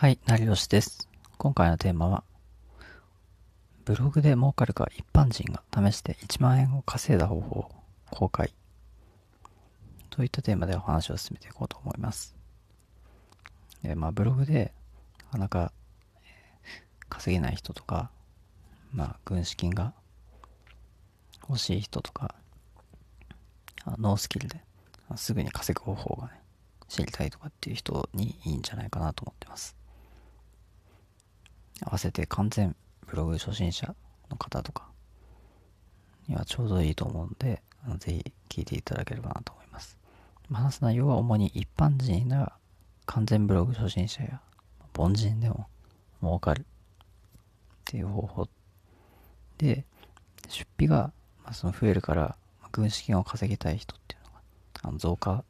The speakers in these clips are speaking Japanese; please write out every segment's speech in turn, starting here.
はい、成吉です。今回のテーマは、ブログで儲かるか一般人が試して1万円を稼いだ方法を公開。といったテーマでお話を進めていこうと思います。えまあ、ブログで、なかなか、稼げない人とか、まあ、軍資金が欲しい人とか、ノースキルで、すぐに稼ぐ方法がね、知りたいとかっていう人にいいんじゃないかなと思ってます。合わせて完全ブログ初心者の方とかにはちょうどいいと思うんで、あのぜひ聞いていただければなと思います。話す内容は主に一般人なら完全ブログ初心者や凡人でも儲かるっていう方法で、出費がまあその増えるから、軍資金を稼ぎたい人っていうのがあの増加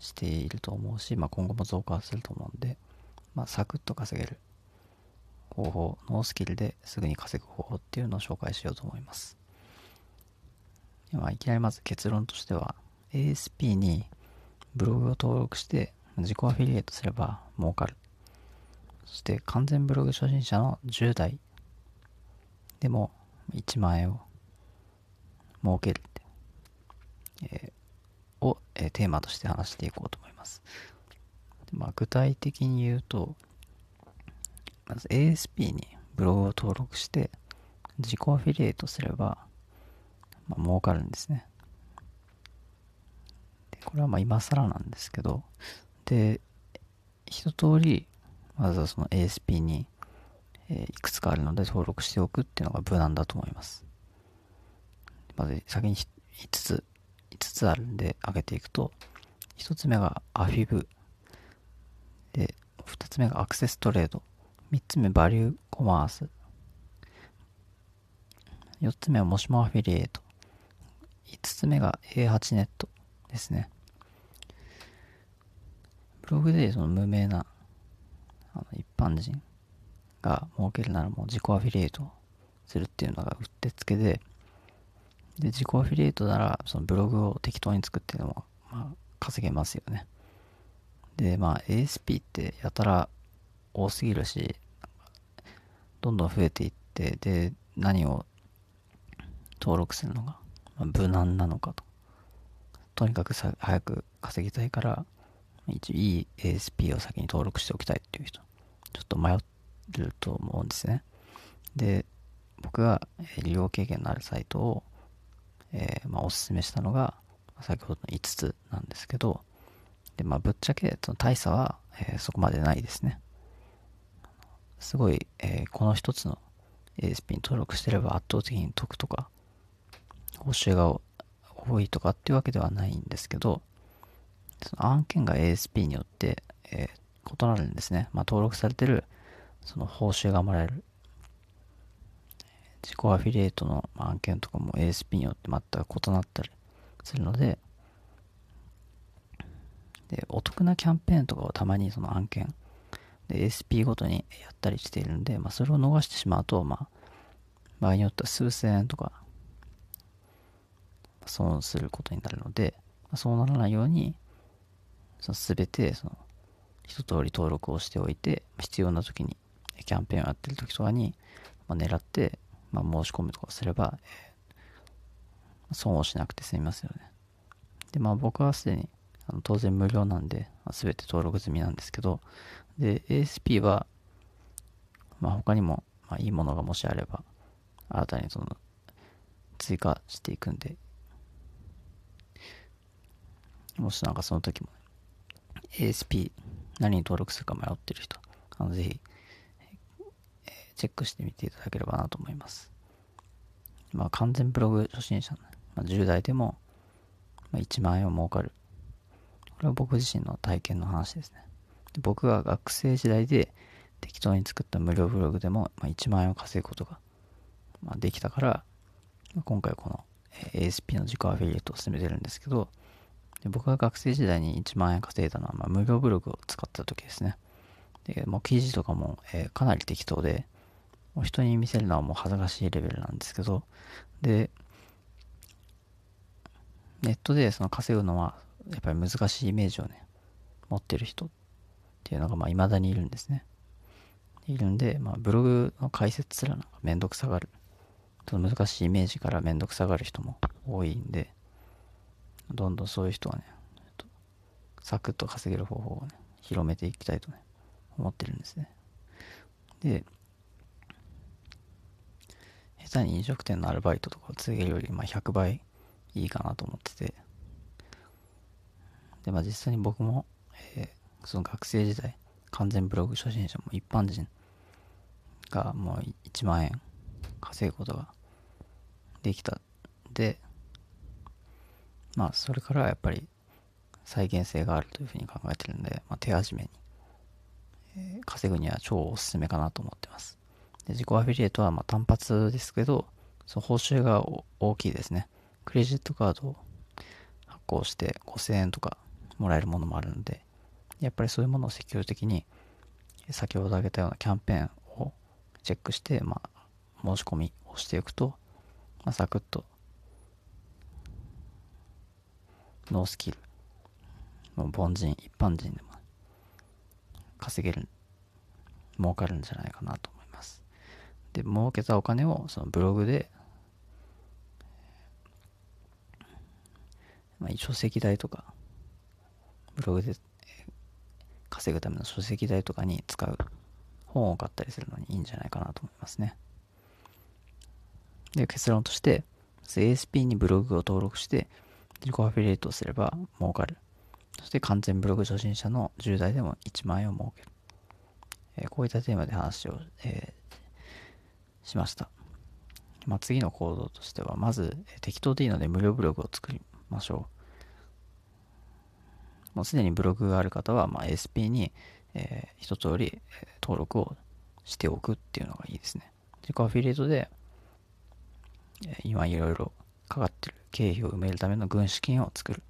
していると思うし、まあ、今後も増加すると思うんで、まあ、サクッと稼げる方法、ノースキルですぐに稼ぐ方法っていうのを紹介しようと思います。まあ、いきなりまず結論としては、ASP にブログを登録して自己アフィリエイトすれば儲かる。そして完全ブログ初心者の10代でも1万円を儲けるって、えーを、えーテーマとして話していこうと思います。まあ、具体的に言うと、まず ASP にブログを登録して自己アフィリエイトすれば、まあ、儲かるんですね。でこれはまあ今更なんですけど、で、一通り、まずはその ASP に、えいくつかあるので登録しておくっていうのが無難だと思います。まず先に5つ5つあるんで上げていくと1つ目がアフィブで2つ目がアクセストレード3つ目バリューコマース4つ目はもしもアフィリエイト。5つ目が A8 ネットですね。ブログでその無名なあの一般人が儲けるならもう自己アフィリエイトするっていうのがうってつけでで、自己アフィリエイトなら、そのブログを適当に作ってでも、まあ、稼げますよね。で、まあ、ASP ってやたら多すぎるし、どんどん増えていって、で、何を登録するのが、無難なのかと。とにかくさ早く稼ぎたいから、一応いい ASP を先に登録しておきたいっていう人、ちょっと迷ると思うんですね。で、僕が利用経験のあるサイトを、えーまあ、おすすめしたのが、先ほどの5つなんですけど、で、まあ、ぶっちゃけ、その大差は、えーそこまでないですね。すごい、えーこの1つの ASP に登録してれば圧倒的に得とか、報酬が多いとかっていうわけではないんですけど、その案件が ASP によって、えー異なるんですね。まあ、登録されてる、その報酬がもらえる自己アフィリエイトの案件とかも ASP によって全く異なったりするので、で、お得なキャンペーンとかをたまにその案件で SP ごとにやったりしているんで、まあ、それを逃してしまうと、まあ、場合によっては数千円とか損することになるので、まあそうならないように、その全てその一通り登録をしておいて、必要な時にキャンペーンをやってる時とかに、まあ、狙って、まあ、申し込むとかすれば、えー損をしなくて済みますよね。で、まあ僕はすでにあの当然無料なんで、まあ全て登録済みなんですけど、で、ASP は、まあ他にも、まあ、いいものがもしあれば、新たにその、追加していくんで、もしなんかその時も、ASP 何に登録するか迷ってる人、あのぜひ、えーチェックしてみていただければなと思います。まあ完全ブログ初心者、まあ、10代でも、まあ、1万円を儲かる。これは僕自身の体験の話ですね。で僕が学生時代で適当に作った無料ブログでも、まあ、1万円を稼ぐことが、まあ、できたから、今回この ASP の自己アフィリエイトを進めてるんですけど、で僕が学生時代に1万円稼いだのは、まあ、無料ブログを使った時ですね。で、もう記事とかも、えーかなり適当で、もう人に見せるのはもう恥ずかしいレベルなんですけど、で、ネットでその稼ぐのはやっぱり難しいイメージをね、持ってる人っていうのがまあ未だにいるんですね。いるんで、まあ、ブログの解説すらなんかめんどくさがる。ちょっと難しいイメージからめんどくさがる人も多いんで、どんどんそういう人はね、サクッと稼げる方法をね、広めていきたいとね、思ってるんですね。で、下手に飲食店のアルバイトとかを続けるより、まあ、100倍いいかなと思ってて、で、まあ実際に僕も、えー、その学生時代、完全ブログ初心者も一般人がもう1万円稼ぐことができた。で、まあそれからやっぱり再現性があるというふうに考えてるんで、まあ、手始めに、えー、稼ぐには超おすすめかなと思ってます。で自己アフィリエイトはま単発ですけど、その報酬が大きいですね。クレジットカードを発行して5000円とかもらえるものもあるので、やっぱりそういうものを積極的に、先ほど挙げたようなキャンペーンをチェックして、まあ、申し込みをしていくと、まあ、サクッと、ノースキル、もう凡人、一般人でも稼げる、儲かるんじゃないかなと思います。で、儲けたお金をそのブログで、まあ、書籍代とか、ブログで稼ぐための書籍代とかに使う本を買ったりするのにいいんじゃないかなと思いますね。で、結論として、ASP にブログを登録して自己アフィリエイトをすれば儲かる。そして完全ブログ初心者の10代でも1万円を儲ける。えー、こういったテーマで話を、えー、しました。まあ、次の行動としては、まず、え、適当でいいので無料ブログを作りましょう。もうすでにブログがある方は、ま、SP に、えー、一通り登録をしておくっていうのがいいですね。自己アフィリエイトで、え、今いろいろかかってる経費を埋めるための軍資金を作る。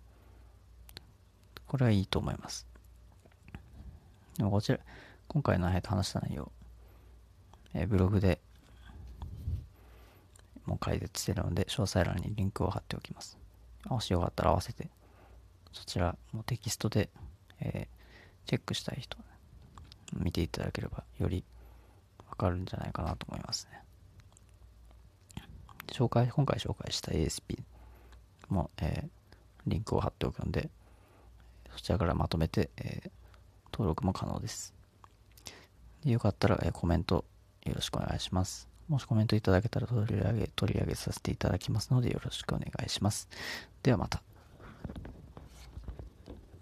これはいいと思います。でもこちら、今回の話した内容、え、ブログでもう解説してるので、詳細欄にリンクを貼っておきます。もしよかったら合わせてそちらもテキストで、えー、チェックしたい人、見ていただければよりわかるんじゃないかなと思いますね。紹介、今回紹介した ASP も、えー、リンクを貼っておくので、そちらからまとめて、えー、登録も可能です。でよかったら、えー、コメントよろしくお願いします。もしコメントいただけたら取り上げ、取り上げさせていただきますのでよろしくお願いします。ではまた。